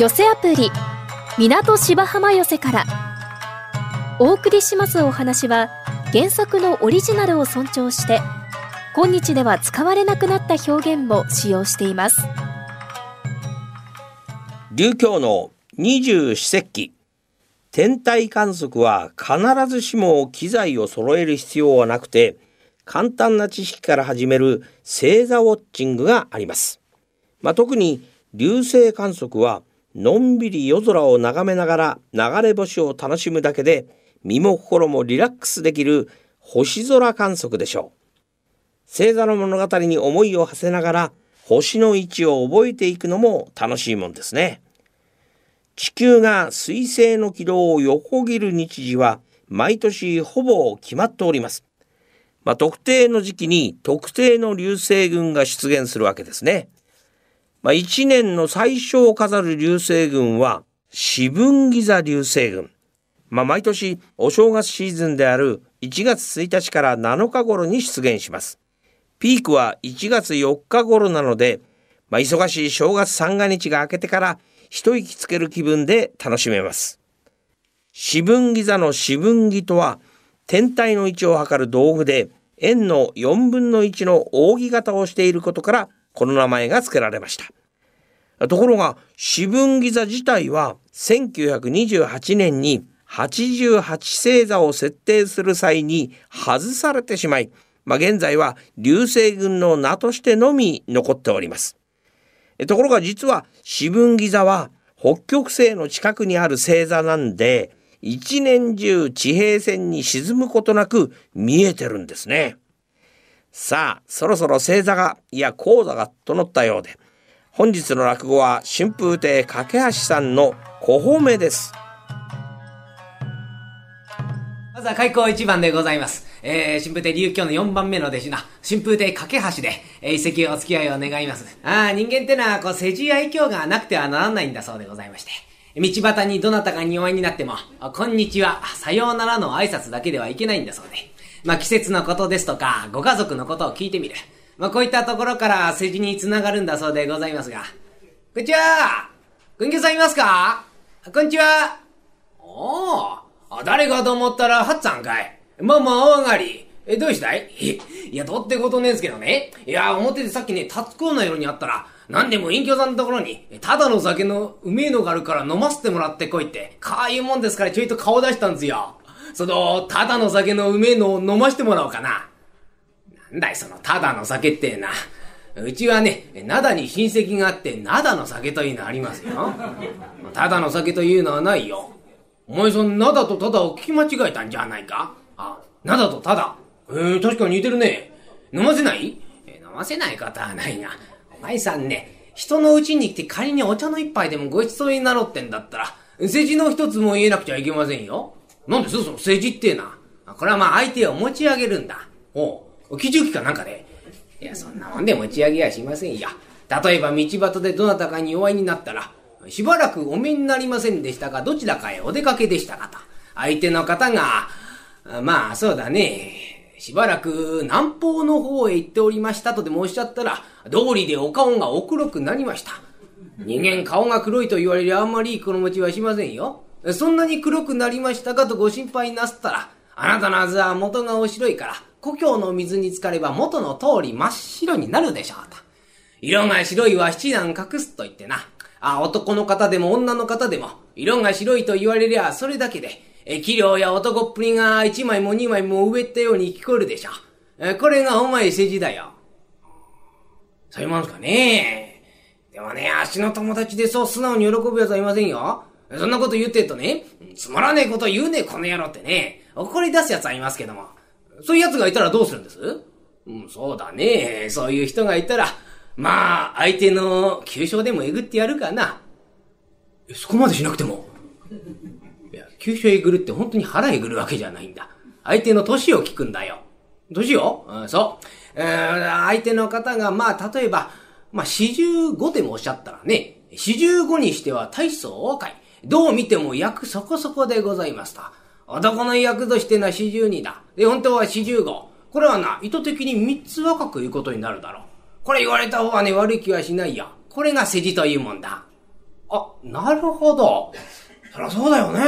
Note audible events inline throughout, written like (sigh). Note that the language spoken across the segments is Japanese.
寄せアプリ港芝浜寄せから。お送りしますお話は原作のオリジナルを尊重して今日では使われなくなった表現も使用しています。琉教の二十四節気。天体観測は必ずしも機材を揃える必要はなくて簡単な知識から始める星座ウォッチングがあります。まあ、特に流星観測はのんびり夜空を眺めながら流れ星を楽しむだけで身も心もリラックスできる星空観測でしょう。星座の物語に思いを馳せながら星の位置を覚えていくのも楽しいもんですね。地球が水星の軌道を横切る日時は毎年ほぼ決まっております。まあ、特定の時期に特定の流星群が出現するわけですね。まあ、一年の最初を飾る流星群は四分ギザ流星群。まあ、毎年お正月シーズンである1月1日から7日頃に出現します。ピークは1月4日頃なので、まあ、忙しい正月三が日が明けてから一息つける気分で楽しめます。四分ギ座の四分儀とは、天体の位置を測る道具で、円の4分の1の扇形をしていることから、この名前が付けられました。ところが、四分ギ座自体は、1928年に88星座を設定する際に外されてしまい、まあ、現在は流星群の名としてのみ残っております。ところが実は四分ギ座は北極星の近くにある星座なんで、一年中地平線に沈むことなく見えてるんですね。さあ、そろそろ星座が、いや講座が整ったようで、本日の落語は春風亭架橋さんの小褒めです。まずは開口一番でございます。えー、新風亭流教の4番目の弟子な、新風亭架橋で、えー、一席お付き合いを願います。ああ、人間ってのは、こう、世辞愛嬌がなくてはならないんだそうでございまして。道端にどなたかにお会いになっても、こんにちは、さようならの挨拶だけではいけないんだそうで。まあ、季節のことですとか、ご家族のことを聞いてみる。まあ、こういったところから世辞につながるんだそうでございますが。こんにちはくんきさんいますか？こんにちはおお誰かと思ったら、はっさんかい。まあまあ、お上がり。え、どうしたい？(laughs) いや、どってことねえんすけどね。いや、表でさっきね、タツコーナーようにあったら、なんでも隠居さんのところに、ただの酒のうめえのがあるから飲ませてもらってこいって、かあいうもんですからちょいと顔出したんですよ。その、ただの酒のうめえのを飲ませてもらおうかな。なんだい、その、ただの酒ってな。うちはね、灘に親戚があって、灘の酒というのありますよ。ただの酒というのはないよ。お前その灘とただを聞き間違えたんじゃないか？あ、灘とただ？えー、確かに似てるね。飲ませない？えー、飲ませない方はないな。お前さんね、人の家に来て仮にお茶の一杯でもごちそうになろうってんだったら、世辞の一つも言えなくちゃいけませんよ。なんですその世辞ってな。これはまあ相手を持ち上げるんだ。おう、基準機かなんかで。いや、そんなもんで持ち上げやしませんよ。例えば道端でどなたかにお会いになったら、しばらくお目になりませんでしたが、どちらかへお出かけでしたかと。相手の方が、まあ、そうだね。しばらく南方の方へ行っておりましたとでもおっしゃったら、道理でお顔がお黒くなりました。人間顔が黒いと言われりゃあんまりいい心持ちはしませんよ。そんなに黒くなりましたかとご心配なすったら、あなたのはずは元がお白いから、故郷の水に浸かれば元の通り真っ白になるでしょうと。色が白いは七段隠すと言ってな。あ、男の方でも女の方でも、色が白いと言われりゃそれだけで、え、器量や男っぷりが一枚も二枚も上ったように聞こえるでしょ。え、これがお前世辞だよ。そういうもんすかねでもね、足の友達でそう素直に喜ぶ奴はいませんよ。そんなこと言ってっとね、つまらねえこと言うねこの野郎ってね、怒り出す奴はいますけども。そういう奴がいたらどうするんです？うん、そうだね。そういう人がいたら、まあ、相手の急所でもえぐってやるかな。そこまでしなくても。いや急所えぐるって本当に腹えぐるわけじゃないんだ。相手の年を聞くんだよ。年を？うん、そう。え、相手の方が、まあ、例えば、まあ、四十五でもおっしゃったらね、四十五にしては大層若い。どう見ても役そこそこでございますと。男の役としてな四十二だ。で、本当は四十五。これはな、意図的に三つ若く言うことになるだろう。これ言われた方はね、悪い気はしないよ。これが世辞というもんだ。あ、なるほど。そりゃそうだよね。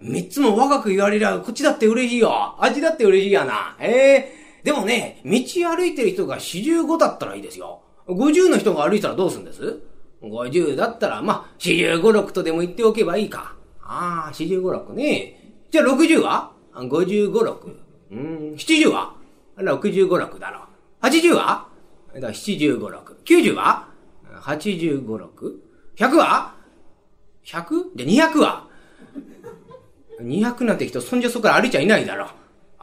三つも若く言われりゃ、こっちだって嬉しいよ。味だって嬉しいやな。ええでもね、道歩いてる人が四十五だったらいいですよ。五十の人が歩いたらどうするんです？五十だったら、まあ、四十五六とでも言っておけばいいか。ああ、四十五六ね。じゃあ六十は？五十五六。うん、七十は？六十五六だろ。八十は？だから七十五六。九十は？八十五六。百は？百？じゃ二百は？200なんて人、そんじゃそこから歩いちゃいないだろ。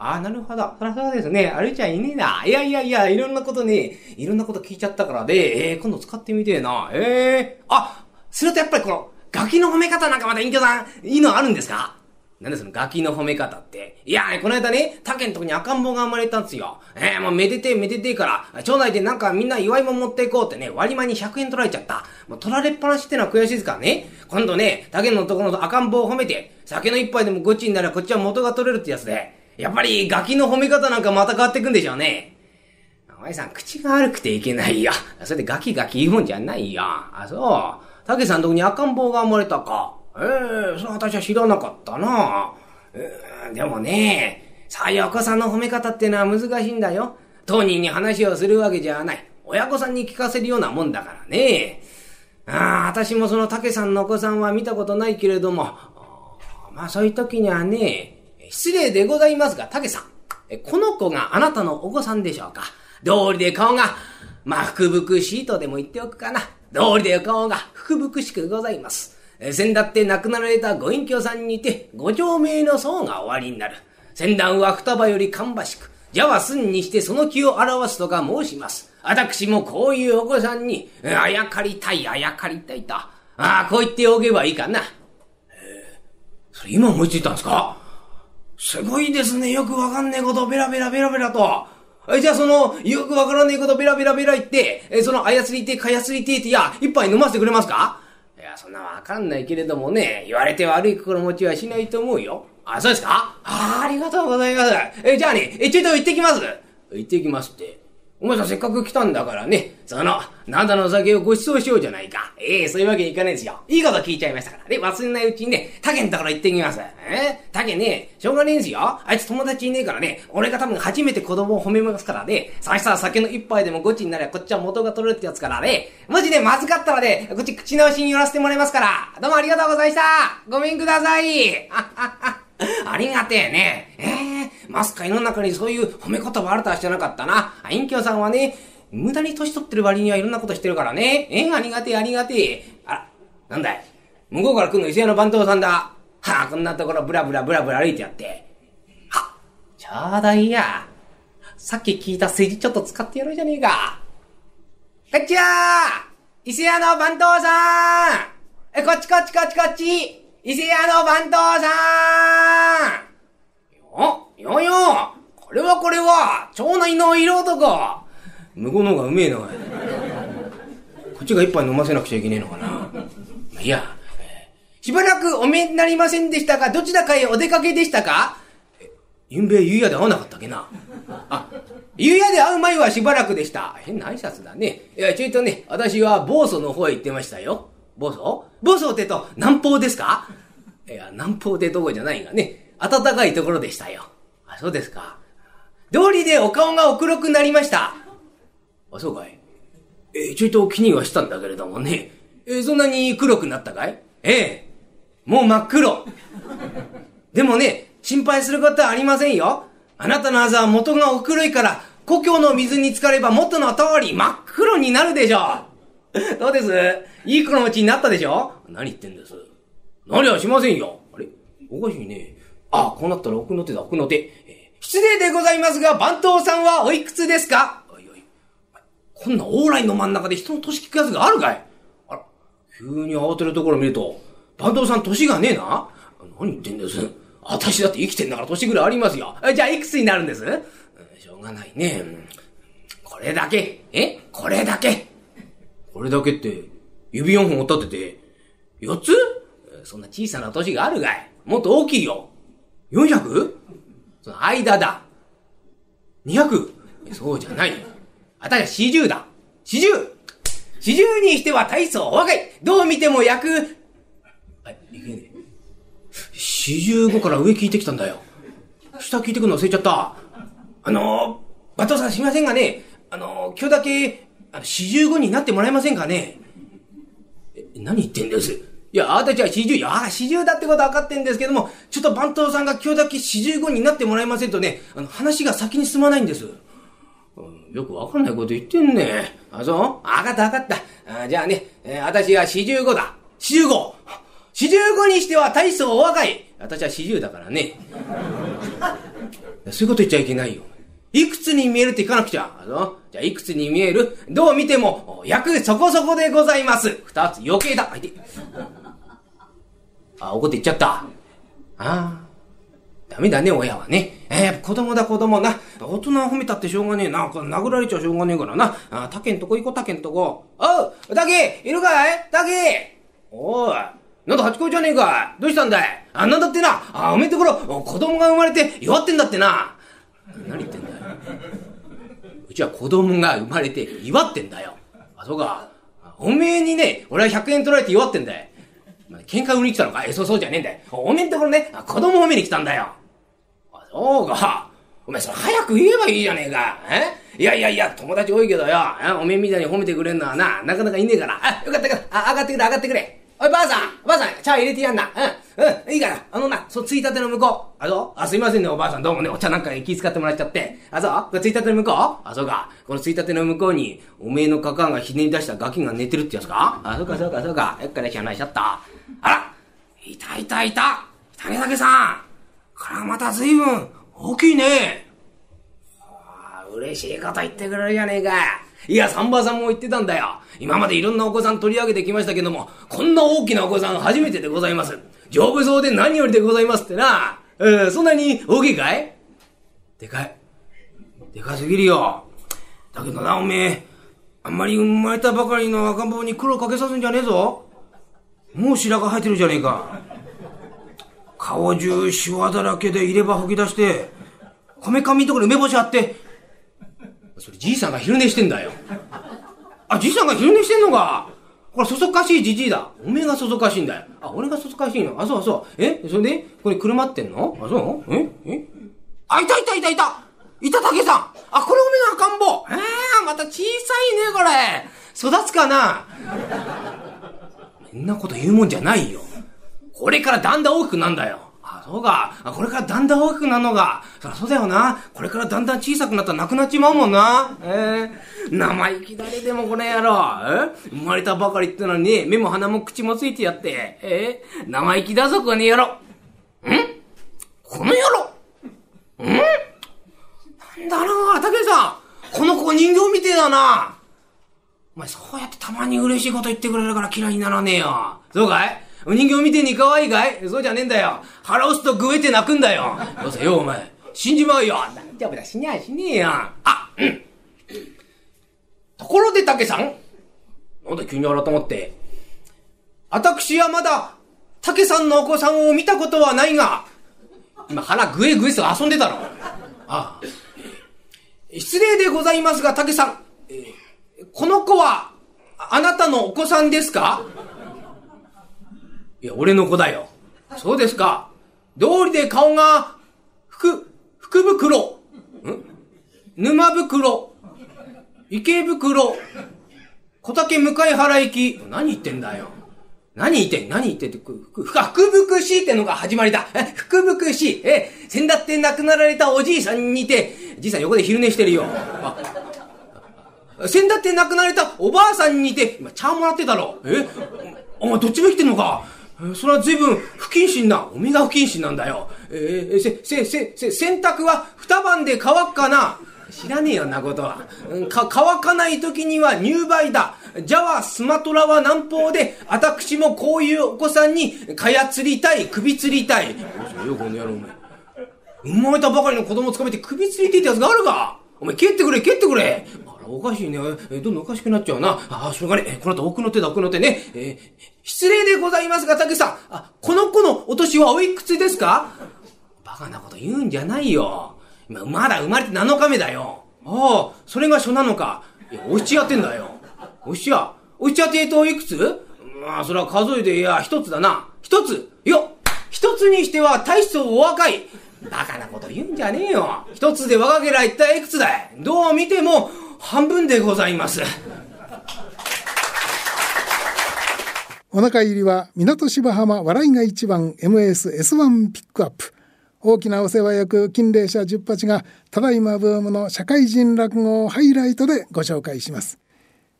ああ、なるほど。そりゃそうですね。歩いちゃいねえな。いやいやいや、いろんなことね、いろんなこと聞いちゃったからで、ええー、今度使ってみてえな。ええー、あ、するとやっぱりこの、ガキの褒め方なんかまた隠居さん、いいのあるんですか？なんでそのガキの褒め方って。いや、ね、この間ね、他県のとこに赤ん坊が生まれたんですよ。ええー、もうめでてえめでてえから、町内でなんかみんな祝いも持っていこうってね、割り間に100円取られちゃった。もう取られっぱなしってのは悔しいですからね。今度ね、他県のところの赤ん坊を褒めて、酒の一杯でもごちにならこっちは元が取れるってやつで。やっぱりガキの褒め方なんかまた変わってくんでしょうね。お前さん、口が悪くていけないよ。それでガキガキ言うもんじゃないよ。あ、そう。竹さんとこに赤ん坊が生まれたか。ええー、それ私は知らなかったな。うん、でもね、さあ、お子さんの褒め方ってのは難しいんだよ。当人に話をするわけじゃない。親御さんに聞かせるようなもんだからね。ああ、私もその竹さんのお子さんは見たことないけれども、まあそういう時にはね、失礼でございますが、竹さん。この子があなたのお子さんでしょうか？道理で顔が、まあ、福々しいとでも言っておくかな。道理で顔が福々しくございます。先だって亡くなられたご隠居さんにて、ご長命の層が終わりになる。先段は双葉より芳しく、じゃは寸にしてその気を表すとか申します。私もこういうお子さんに、あやかりたい、あやかりたいと。ああ、こう言っておけばいいかな。えー、それ今思いついたんですか？すごいですね。よくわかんねえことベラベラベラベラと。じゃあその、よくわからねえことベラベラベラ言って、えそのあやつりて、かやすりてって、いや、一杯飲ませてくれますか？いや、そんなわかんないけれどもね、言われて悪い心持ちはしないと思うよ。あ、そうですか？あありがとうございます。え、じゃあね、え、ちょいと行ってきます。行ってきますって。お前さんせっかく来たんだからね、その、なんだのお酒をご馳走しようじゃないか。ええー、そういうわけにいかないですよ。いいこと聞いちゃいましたからね、忘れないうちにね、竹のところ行ってきます。え？ー、竹ね、しょうがねえんすよ。あいつ友達いねえからね、俺が多分初めて子供を褒めますからね、さしたら酒の一杯でもごちになりゃこっちは元が取れるってやつからね、もしね、まずかったらね、こっち口直しに寄らせてもらいますから、どうもありがとうございました。ごめんください。あ (laughs) ありがてえね。ええー、マスカイの中にそういう褒め言葉あるとは知らなかったな。あ隠居さんはね、無駄に年取ってる割にはいろんなことしてるからね。えー、ありがてえ、ありがてえ。あら、なんだい。向こうから来るの伊勢屋の番頭さんだ。はあ、こんなところブラブラブラブラ歩いてやって。はちょうどいいや。さっき聞いた政治ちょっと使ってやろうじゃねえか。こっちは伊勢屋の番頭さんえ、こっちこっちこっちこっち伊勢屋の番頭さんよ、よよこれはこれは、町内の色男向こうの方がうめえな、こっちが一杯飲ませなくちゃいけねえのかな。いや、しばらくお見えになりませんでしたが、どちらかへお出かけでしたか？ゆんべゆうやで会わなかったっけな。あ、ゆうやで会う前はしばらくでした。変な挨拶だね。いや、ちょいとね、私は暴走の方へ行ってましたよ。暴走暴走ってと、南方ですか？いや、南方ってとこじゃないがね、暖かいところでしたよ。あ、そうですか。道理でお顔がお黒くなりました。あ、そうかい。えー、ちょいと気にはしたんだけれどもね。えー、そんなに黒くなったかい？ええもう真っ黒。でもね、心配することはありませんよ。あなたのあざは元がお黒いから、故郷の水に浸かれば元の通り真っ黒になるでしょう。どうです？いい子の持ちになったでしょ？何言ってんです。何はしませんよ。あれ？おかしいね。あ、こうなったら奥の手だ、奥の手。失礼でございますが、番頭さんはおいくつですか？おいおい。こんな往来の真ん中で人の年聞くやつがあるかい？あら、急に慌てるところ見ると、坂東さん年がねえな。何言ってんです？私だって生きてんだから年ぐらいありますよ。じゃあいくつになるんです？しょうがないね。これだけ。え？これだけ。これだけって、指4本を立てて、4つ？そんな小さな年があるかいもっと大きいよ。400? その間だ。200? そうじゃない。あたりは四十だ。四十四十にしては大層若い。どう見ても役、あ、いけねえ。四十五から上聞いてきたんだよ。下聞いてくるの忘れちゃった。あのー、バトさんすみませんがね、あのー、今日だけ、あの、四十五になってもらえませんかねえ、何言ってんです？いや、あたちは四十、いや、四十だってことは分かってんですけども、ちょっと番頭さんが今日だけ四十五になってもらえませんとね、あの、話が先に進まないんです。よくわかんないこと言ってんね。あ、そう？わかったわかった。あじゃあね、えー私が四十五だ。四十五四十五にしては大層お若い。私は四十だからね。(laughs) そういうこと言っちゃいけないよ。いくつに見えるって言かなくちゃ。あのじゃあ、いくつに見える？どう見ても、役そこそこでございます。二つ余計だ。あ、いて。あ、怒って言っちゃった。ああ。ダメだね、親はね。えー、子供だ子供な。大人褒めたってしょうがねえな。殴られちゃしょうがねえからな。あ、タケんとこ行こう、タケんとこ。おう、タケいるかい？タケおい。なんだ、八甲じゃねえかどうしたんだい？あ、なんだってな。あ、おめえところ、子供が生まれて弱ってんだってな。何言ってんだよ。うちは子供が生まれて祝ってんだよ。あ、そうか。おめえにね、俺は100円取られて祝ってんだよ。喧嘩売りに来たのか？え、そうそうじゃねえんだよ。おめんところね、子供褒めに来たんだよ。あ、そうか。お前それ早く言えばいいじゃねえか。え？いやいやいや、友達多いけどよ。おめえみたいに褒めてくれんのはな、なかなかいねえから。あ、よかったよかった。あ、上がってくれ、上がってくれ。おい、ばあさん、ばあさん、茶入れてやんな。うん、うん、いいから。あのな、そう、ついたての向こう。あ、そう？あ、すいませんね、おばあさん。どうもね、お茶なんか気遣ってもらっちゃって。あ、そう？ついたての向こう？あ、そうか。このついたての向こうに、おめえのカカンがひねり出したガキが寝てるってやつか？あ、そうか、そうか、そうか。よっからしゃないしちゃった。あらいたいたいた種竹さんこれはまた随分大きいねああ嬉しいこと言ってくれるじゃねえか。いや、サンバさんも言ってたんだよ。今までいろんなお子さん取り上げてきましたけども、こんな大きなお子さん初めてでございます。丈夫そうで何よりでございますってな。うん、そんなに大きいかい？でかい。でかすぎるよ。だけどな、おめえ、あんまり生まれたばかりの赤ん坊に苦労かけさすんじゃねえぞ。もう白髪生えてるじゃねえか。顔中シワだらけで入れ歯吹き出して、こめかみのところに梅干しあって、それじいさんが昼寝してんだよ。あ、じいさんが昼寝してんのか。これそそかしいじじいだ。おめえがそそかしいんだよ。あ、俺がそそかしいの。あ、そうそう。え？それで？これ車ってんの？あ、そう？え？え？あ、いたいたいたいた。いた竹さん。あ、これおめえの赤ん坊。えー、また小さいね、これ。育つかな？そんなこと言うもんじゃないよ。これからだんだん大きくなんだよ。あ、そうか。これからだんだん大きくなるのが。そりゃそうだよな。これからだんだん小さくなったらなくなっちまうもんな。えー、生意気誰でもこの野郎。え？生まれたばかりってのに、目も鼻も口もついてやって。え？ー、生意気だぞ、この野郎。ん？この野郎ん？なんだろう、竹さん。この子人形みてえだな。お前そうやってたまに嬉しいこと言ってくれるから嫌いにならねえよ。そうかい？お人形みてに可愛いかい？そうじゃねえんだよ。腹押すとグエって泣くんだよ。どうせよ、お前。死んじまうよ。大丈夫だ、死にゃしねえよ。あ、うん。ところで、竹さんなんだ急に改まって。私はまだ、竹さんのお子さんを見たことはないが、今腹グエグエと遊んでたろ。ああ。失礼でございますが、竹さん。えーこの子は、あなたのお子さんですか？いや、俺の子だよ。そうですか。道理で顔が、福、福袋。ん？沼袋。池袋。小竹向原行き。何言ってんだよ。何言ってん？何言ってん？って、ふ、ふ、ふ、福々しいってのが始まりだ。え、福々しい。え、先だって亡くなられたおじいさんにて、じいさん横で昼寝してるよ。あ先だって亡くなれたおばあさんに似て、今、茶もらってたろ。え？お前、どっちも生きてんのかそれは随分不謹慎な。おめが不謹慎なんだよ。えー、せ、せ、せ、せ、洗濯は二晩で乾くかな知らねえよ、なことは。か、乾かない時には入梅だ。じゃはスマトラは南方で、私もこういうお子さんに、かや釣りたい、首釣りたい。どうしよう、この野郎、お前。生まれたばかりの子供を捕まえて首吊りてってやつがあるかお前蹴ってくれ蹴ってくれ、おかしいね。え、どんどんおかしくなっちゃうな。あ、しょうがねえ。この後奥の手だ、奥の手ね。えー失礼でございますが、竹さん。あ、この子のお年はおいくつですか？バカなこと言うんじゃないよ。今、まだ生まれて7日目だよ。ああ、それが初なのか。いや、お七やってんだよ。お七や。おっちゃてといくつ？まあ、それは数えでいや、一つだな。一つよ一つにしては大層お若い。バカなこと言うんじゃねえよ。一つで若けりゃ一体いくつだい？どう見ても半分でございます。お腹入りは港芝浜笑いが一番 MSS1 ピックアップ。大きなお世話役金霊社十八がただいまブームの社会人落語をハイライトでご紹介します。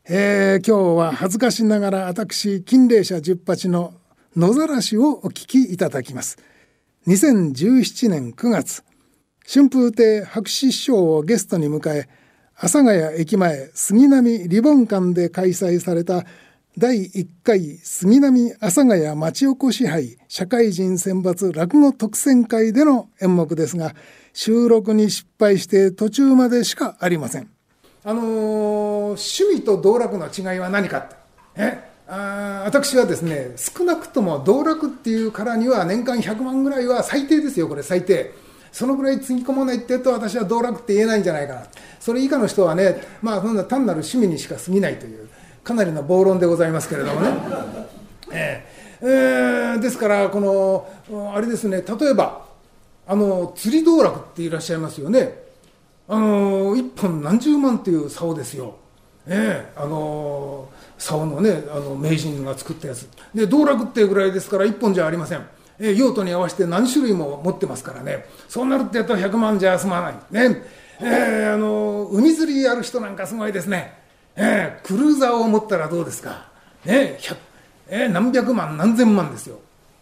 えー、今日は恥ずかしながら私金霊社十八の野ざらしをお聞きいただきます。2017年9月春風亭白紙師匠をゲストに迎え阿佐ヶ谷駅前杉並リボン館で開催された第1回杉並阿佐ヶ谷町おこし杯社会人選抜落語特選会での演目ですが収録に失敗して途中までしかありません。あのー、趣味と道楽の違いは何かって。え？あ私はですね少なくとも道楽っていうからには年間100万ぐらいは最低ですよこれ最低。そのぐらいつぎ込まないって言うと私は道楽って言えないんじゃないかな。それ以下の人はねまあそんな単なる趣味にしか過ぎないというかなりの暴論でございますけれどもね、(laughs) えー、えー、ですからこのあれですね例えばあの釣り道楽っていらっしゃいますよね。あの1本何十万っていう竿ですよ、ええあの竿のねあの名人が作ったやつ。で道楽っていうぐらいですから1本じゃありません、え用途に合わせて何種類も持ってますからね。そうなるってやったら100万じゃ済まない。ね。えー、あの海釣りやる人なんかすごいですね、えー、クルーザーを持ったらどうですか、ねえー、何百万何千万ですよ、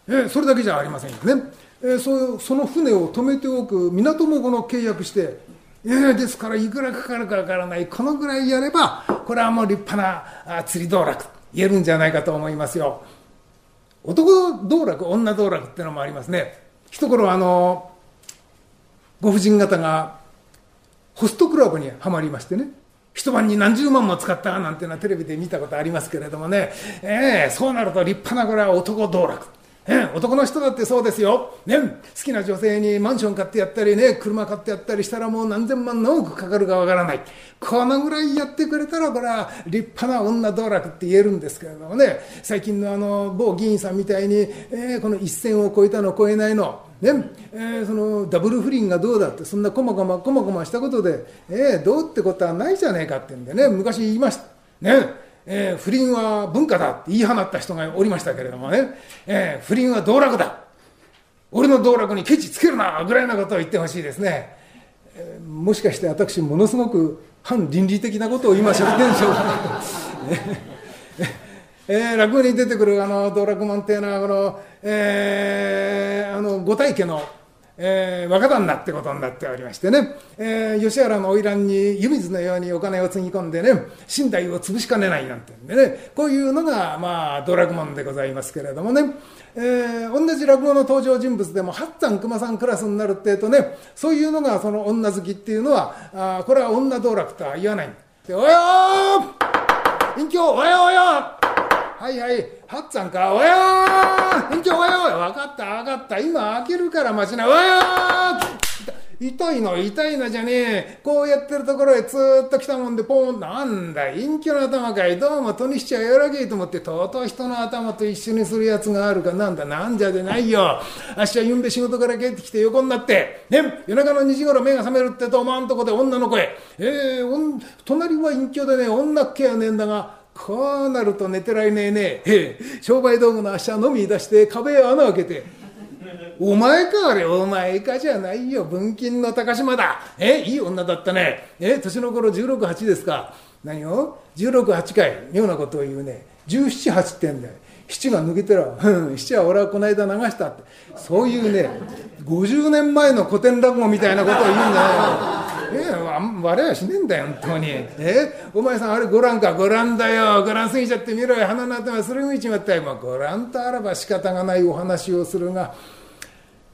えー、それだけじゃありませんよね、えー、そその船を止めておく港もこの契約していやですからいくらかかるかわからない。このぐらいやればこれはもう立派な釣り道楽言えるんじゃないかと思いますよ。男道楽女道楽ってのもありますね。一頃あのご婦人方がホストクラブにはまりましてね。一晩に何十万も使ったなんていうのはテレビで見たことありますけれどもね、えー、そうなると立派なこれは男道楽。ね、男の人だってそうですよ、ね、好きな女性にマンション買ってやったりね車買ってやったりしたらもう何千万何億かかるかわからない。このぐらいやってくれたらこれは立派な女道楽って言えるんですけれどもね。最近のあの某議員さんみたいに、えー、この一線を超えたの超えないの。ねえー、そのダブル不倫がどうだってそんなこまこまこまこましたことで、えー、どうってことはないじゃねえかってんでね。昔言いました。ね。えー、不倫は文化だって言い放った人がおりましたけれどもね、えー、不倫は道楽だ。俺の道楽にケチつけるなぐらいなことを言ってほしいですね、えー、もしかして私ものすごく反倫理的なことを今しゃべってるんでしょうか、(laughs) えー、落語に出てくるあの道楽門っていうのはこの、えー、あの五体家のえー、若旦那ってことになっておりましてね、えー、吉原の花魁に湯水のようにお金をつぎ込んでね身代を潰しかねないなんてんでね。こういうのがまあドラグモンでございますけれどもね、えー、同じ落語の登場人物でも八山熊さんクラスになるってえとねそういうのがその女好きっていうのはあこれは女道楽とは言わない。でおよー隠居およおよはいはいはっつぁんか、おやー返事おやわかった、わかった。今開けるから待ちな、おや痛いの痛いのじゃねえ。こうやってるところへずっと来たもんで、ポーンなんだ、隠居の頭かい。どうも、とにしちゃやらけえと思って、とうとう人の頭と一緒にするやつがあるかなんだ、なんじゃでないよ。明日ゆんべ仕事から帰ってきて横になって、ね、夜中の2時頃目が覚めるってと思わんとこで女の声。えー、隣は隠居でね、女っ気やねえんだが、こうなると寝てられねえね。え。商売道具の足は飲み出して壁へ穴開けて「お前かあれ。お前かじゃないよ。文金の高島だ。えいい女だったね。え年の頃168ですか。何を？168回妙なことを言うね。178ってんだよ七が抜けてら、うん、七は俺はこの間流したって。そういうね、50年前の古典落語みたいなことを言うんだよ。ええ、割れはしねえんだよ、本当に。えお前さん、あれご覧か、ご覧だよ。ご覧すぎちゃってみろよ。鼻の頭すりむいちまったよ。まあ、ご覧とあらば仕方がないお話をするが、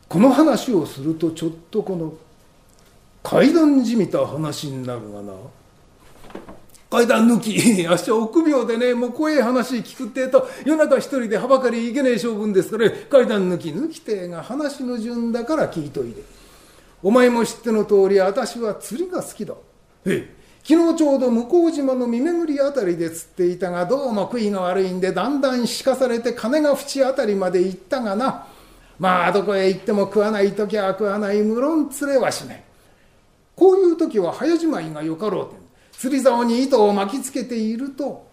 この話をするとちょっとこの階段じみた話になるがな。階段抜き、(laughs) 明日臆病でね、もう怖い話聞くってえと、夜中一人ではばかりいけねえ性分ですから、階段抜き、抜きてえが話の順だから聞いといで。お前も知っての通り、私は釣りが好きだ。ええ、昨日ちょうど向島の見巡りあたりで釣っていたがどうも悔いが悪いんでだんだんしかされて金が淵あたりまで行ったがな。まあどこへ行っても食わない時は食わない無論釣れはしない。こういう時は早じまいがよかろうて釣り竿に糸を巻きつけていると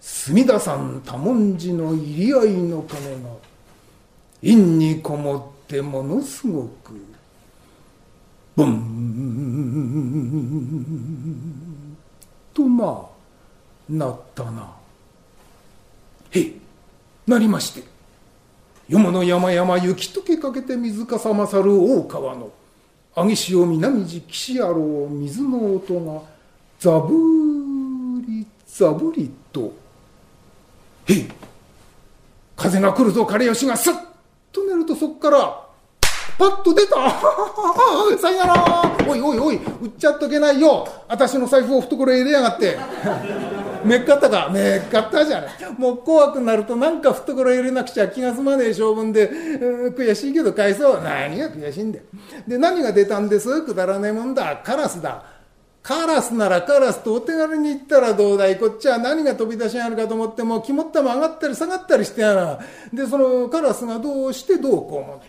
墨田山多文字の入り合いの金が陰にこもってものすごくブンとまあなったな。へえなりましてよもの山々雪解けかけて水かさまさる大川の揚潮南地岸野郎水の音がザブリザブリと「へえ風が来るぞ枯吉がスッと寝るとそっからパッと出た。(laughs) さよなら。おいおいおい売っちゃっとけないよ。私の財布を懐へ入れやがって。(laughs) めっかったか？めっかったじゃない。もう怖くなるとなんか懐入れなくちゃ気が済まねえ性分で、悔しいけど返そう。何が悔しいんだよ。で何が出たんです？くだらねえもんだ。カラスだ。カラスならカラスとお手軽に言ったらどうだいこっちは何が飛び出しあるかと思っても肝っ玉上がったり下がったりしてやなでそのカラスがどうしてどうこうも。ない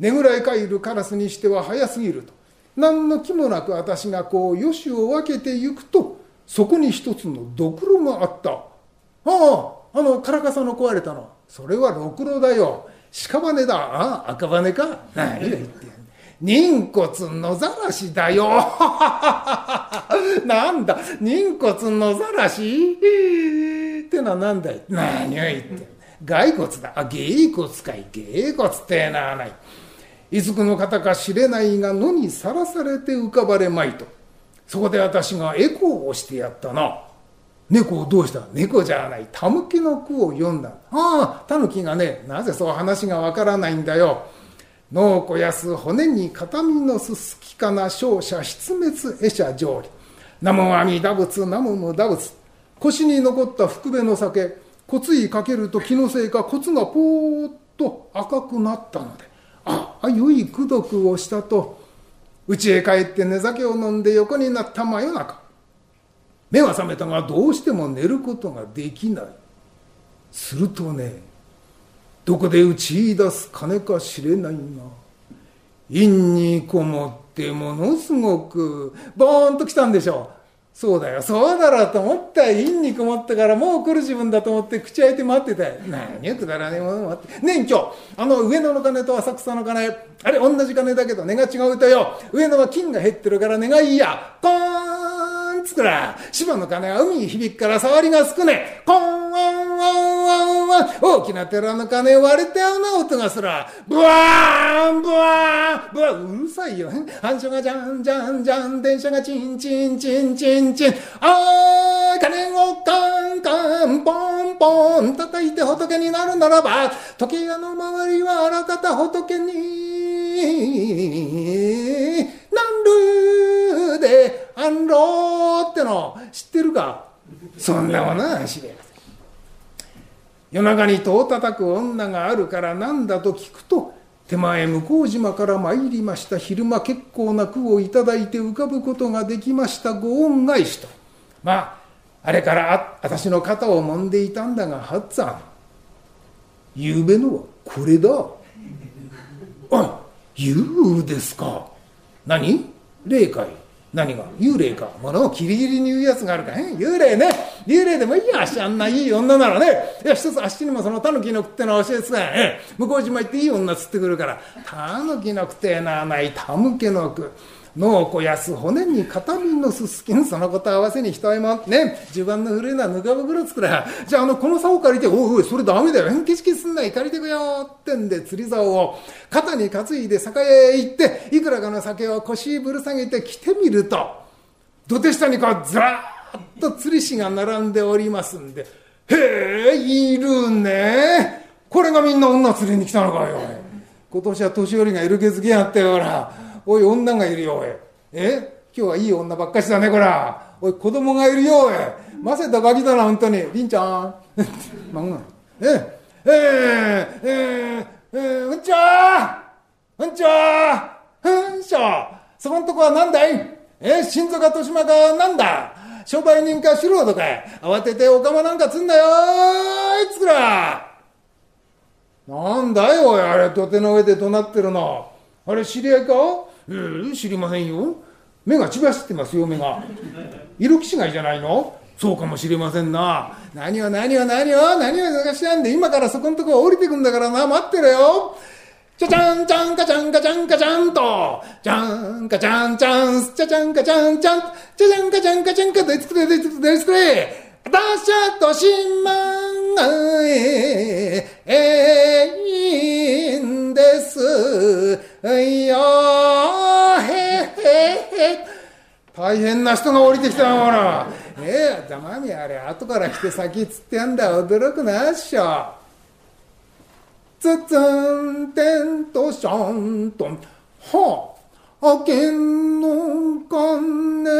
ねぐらい帰るカラスにしては早すぎると。何の気もなく私がこうよしを分けてゆくとそこに一つのドクロがあった。あああのカラカサの壊れたの。それはろくろだよ。屍だ。ああ赤羽か。何が言って。人骨のざらしだよ。(laughs) なんだ？人骨のざらし？ってのは何だい？何を言ってん骸骨だ。あ芸骨かい。芸骨ってのはない。いつくの方か知れないが野にさらされて浮かばれまいと。そこで私がエコーをしてやったな猫をどうした？猫じゃない。タヌキの句を読んだ。ああタヌキがねなぜそう話がわからないんだよ。脳こやす骨に片身のすすきかな勝者失滅会者上理南無阿弥陀仏南無陀仏。腰に残った福部の酒骨いかけると気のせいか骨がぽーっと赤くなったので。ああ良い功徳をしたと。家へ帰って寝酒を飲んで横になった真夜中。目は覚めたがどうしても寝ることができない。するとねどこで打ち出す金か知れないが陰にこもってものすごくボーンと来たんでしょうそうだよ、そうだろうと思った。陰に曇ったからもう来る自分だと思って口開いて待ってたよ。何くだらねえもの待って。ねえ、今日、あの上野の金と浅草の金、あれ同じ金だけど値が違うとよ。上野は金が減ってるから値がいいや。コーンつくら。芝の金は海に響くから触りが少ねえ。コーン。大きな寺の金割れて合うな音がすら。ブワーンブワーンブワーンうるさいよ。反射がじゃんじゃんじゃん。電車がチンチンチンチンチン。あー、金をカンカン、ポンポン、叩いて仏になるならば、時計屋の周りはあらかた仏に、なんるで、あんろーっての知ってるか？そんなものは知れ。夜中に戸を叩く女があるからなんだと聞くと、手前向島から参りました。昼間結構な句をいただいて浮かぶことができました。ご恩返しと。まああれからあ私の肩を揉んでいたんだがハッツァンゆうべのはこれだ。あゆうですか。何？霊かい何が？幽霊か。物をキリギリに言うやつがあるか。へ幽霊ね。幽霊でもいいやあしあんないい女ならね。いや一つあっしにもそのタヌキの句ってのは教えてさえ向島行っていい女釣ってくるから。タヌキの句ってなないタムケの句脳を肥やす骨に片身のすすきんそのこと合わせに一重もね。襦袢の古いのはぬか袋作らじゃああのこの竿借りておいおいそれダメだよ。変形式すんない借りてくよってんで釣り竿を。肩に担いで酒屋へ行っていくらかの酒を腰ぶる下げて着てみると。土手下にこうずらーと釣り師が並んでおりますんでへえいるねこれがみんな女釣りに来たのかよ今年は年寄りがいるけずけやったよほらおい、女がいるよ、おい。え？今日はいい女ばっかしだね、こら。おい、子供がいるよ、おい。ませたガキだな、本当に。りんちゃん。まんが。え？えー、えー、えー、えー、うんちゃーうんちゃーうんしょそこんとこは何だい？え？新塚豊島かなんだ？商売人か素人か慌ててお釜なんかつんなよあいつくらなんだよ、あれ、土手の上で怒鳴ってるの。あれ、知り合いか？ええ、知りませんよ。目が血走ってますよ、目が。色気違いじゃないの？そうかもしれませんな。何を何を何を何を探しなんで、今からそこんとこ降りてくんだからな、待ってろよ。ちゃちゃんちゃんかちゃんかちゃんかちゃんと、ちゃんかちゃんちゃん、ちゃちゃんかちゃんちゃん、ちゃちゃんかちゃんかちゃんか、でつくれ、でつくれ、でつくれ。たしゃとしまんがえ、えいんですよ、へへへ。大変な人が降りてきたな、ほら。ええ、ざまみあれ、後から来て先っつってやんだ、驚くなっしょ。つつんてんとしょんとん、はあ、あけんのかね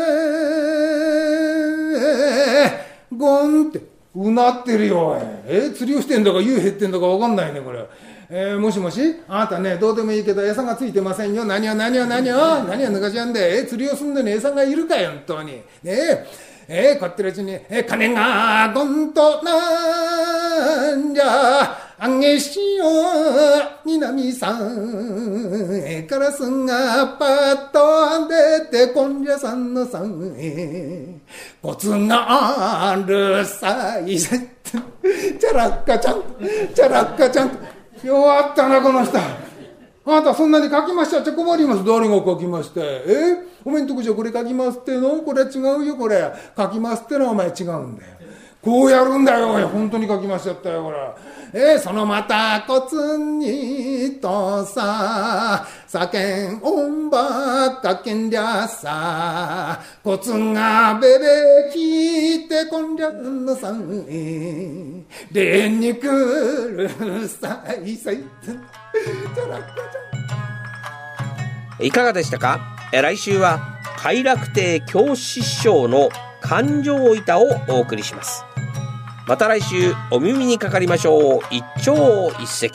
えゴンって、うなってるよ、え釣りをしてんだか、湯減ってんだかわかんないね、これ。えー、もしもし？あなたね、どうでもいいけど餌がついてませんよ。何を何を何を何を抜かしやんで、えー、釣りをすんのに餌がいるかよ、本当に。ねえ。えー、こってるうちに、えー、金がゴンとなんじゃ、あげしよう、になみさん、えー、カラスがパッと出て、こんじゃさんのさん、えー、コツがあるさい、ちゃらっかちゃん、ちゃらっかちゃん、弱ったな、この人。あなたそんなに書きましたっちゃ困ります。誰が書きましてえ？おめんとこじゃこれ書きますっての？これ違うよ、これ。書きますってのはお前違うんだよ。こうやるんだよ。本当に書きましちゃったよ、これ。えー、そのまたこつにとさ、酒んおんばっかけんりゃさ、こつがべべきてこんりゃんのさんえ、れにくるさいさいいかがでしたか？来週は快楽亭教師師匠の感情板をお送りします。また来週お耳にかかりましょう。一朝一夕。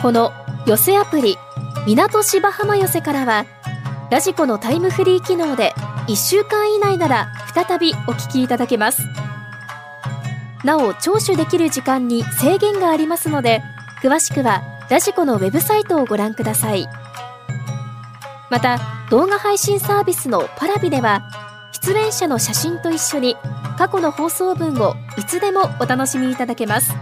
この寄せアプリ港芝浜寄せからはラジコのタイムフリー機能で1週間以内なら再びお聞きいただけます。なお聴取できる時間に制限がありますので詳しくはラジコのウェブサイトをご覧ください。また動画配信サービスのパラビでは出演者の写真と一緒に過去の放送文をいつでもお楽しみいただけます。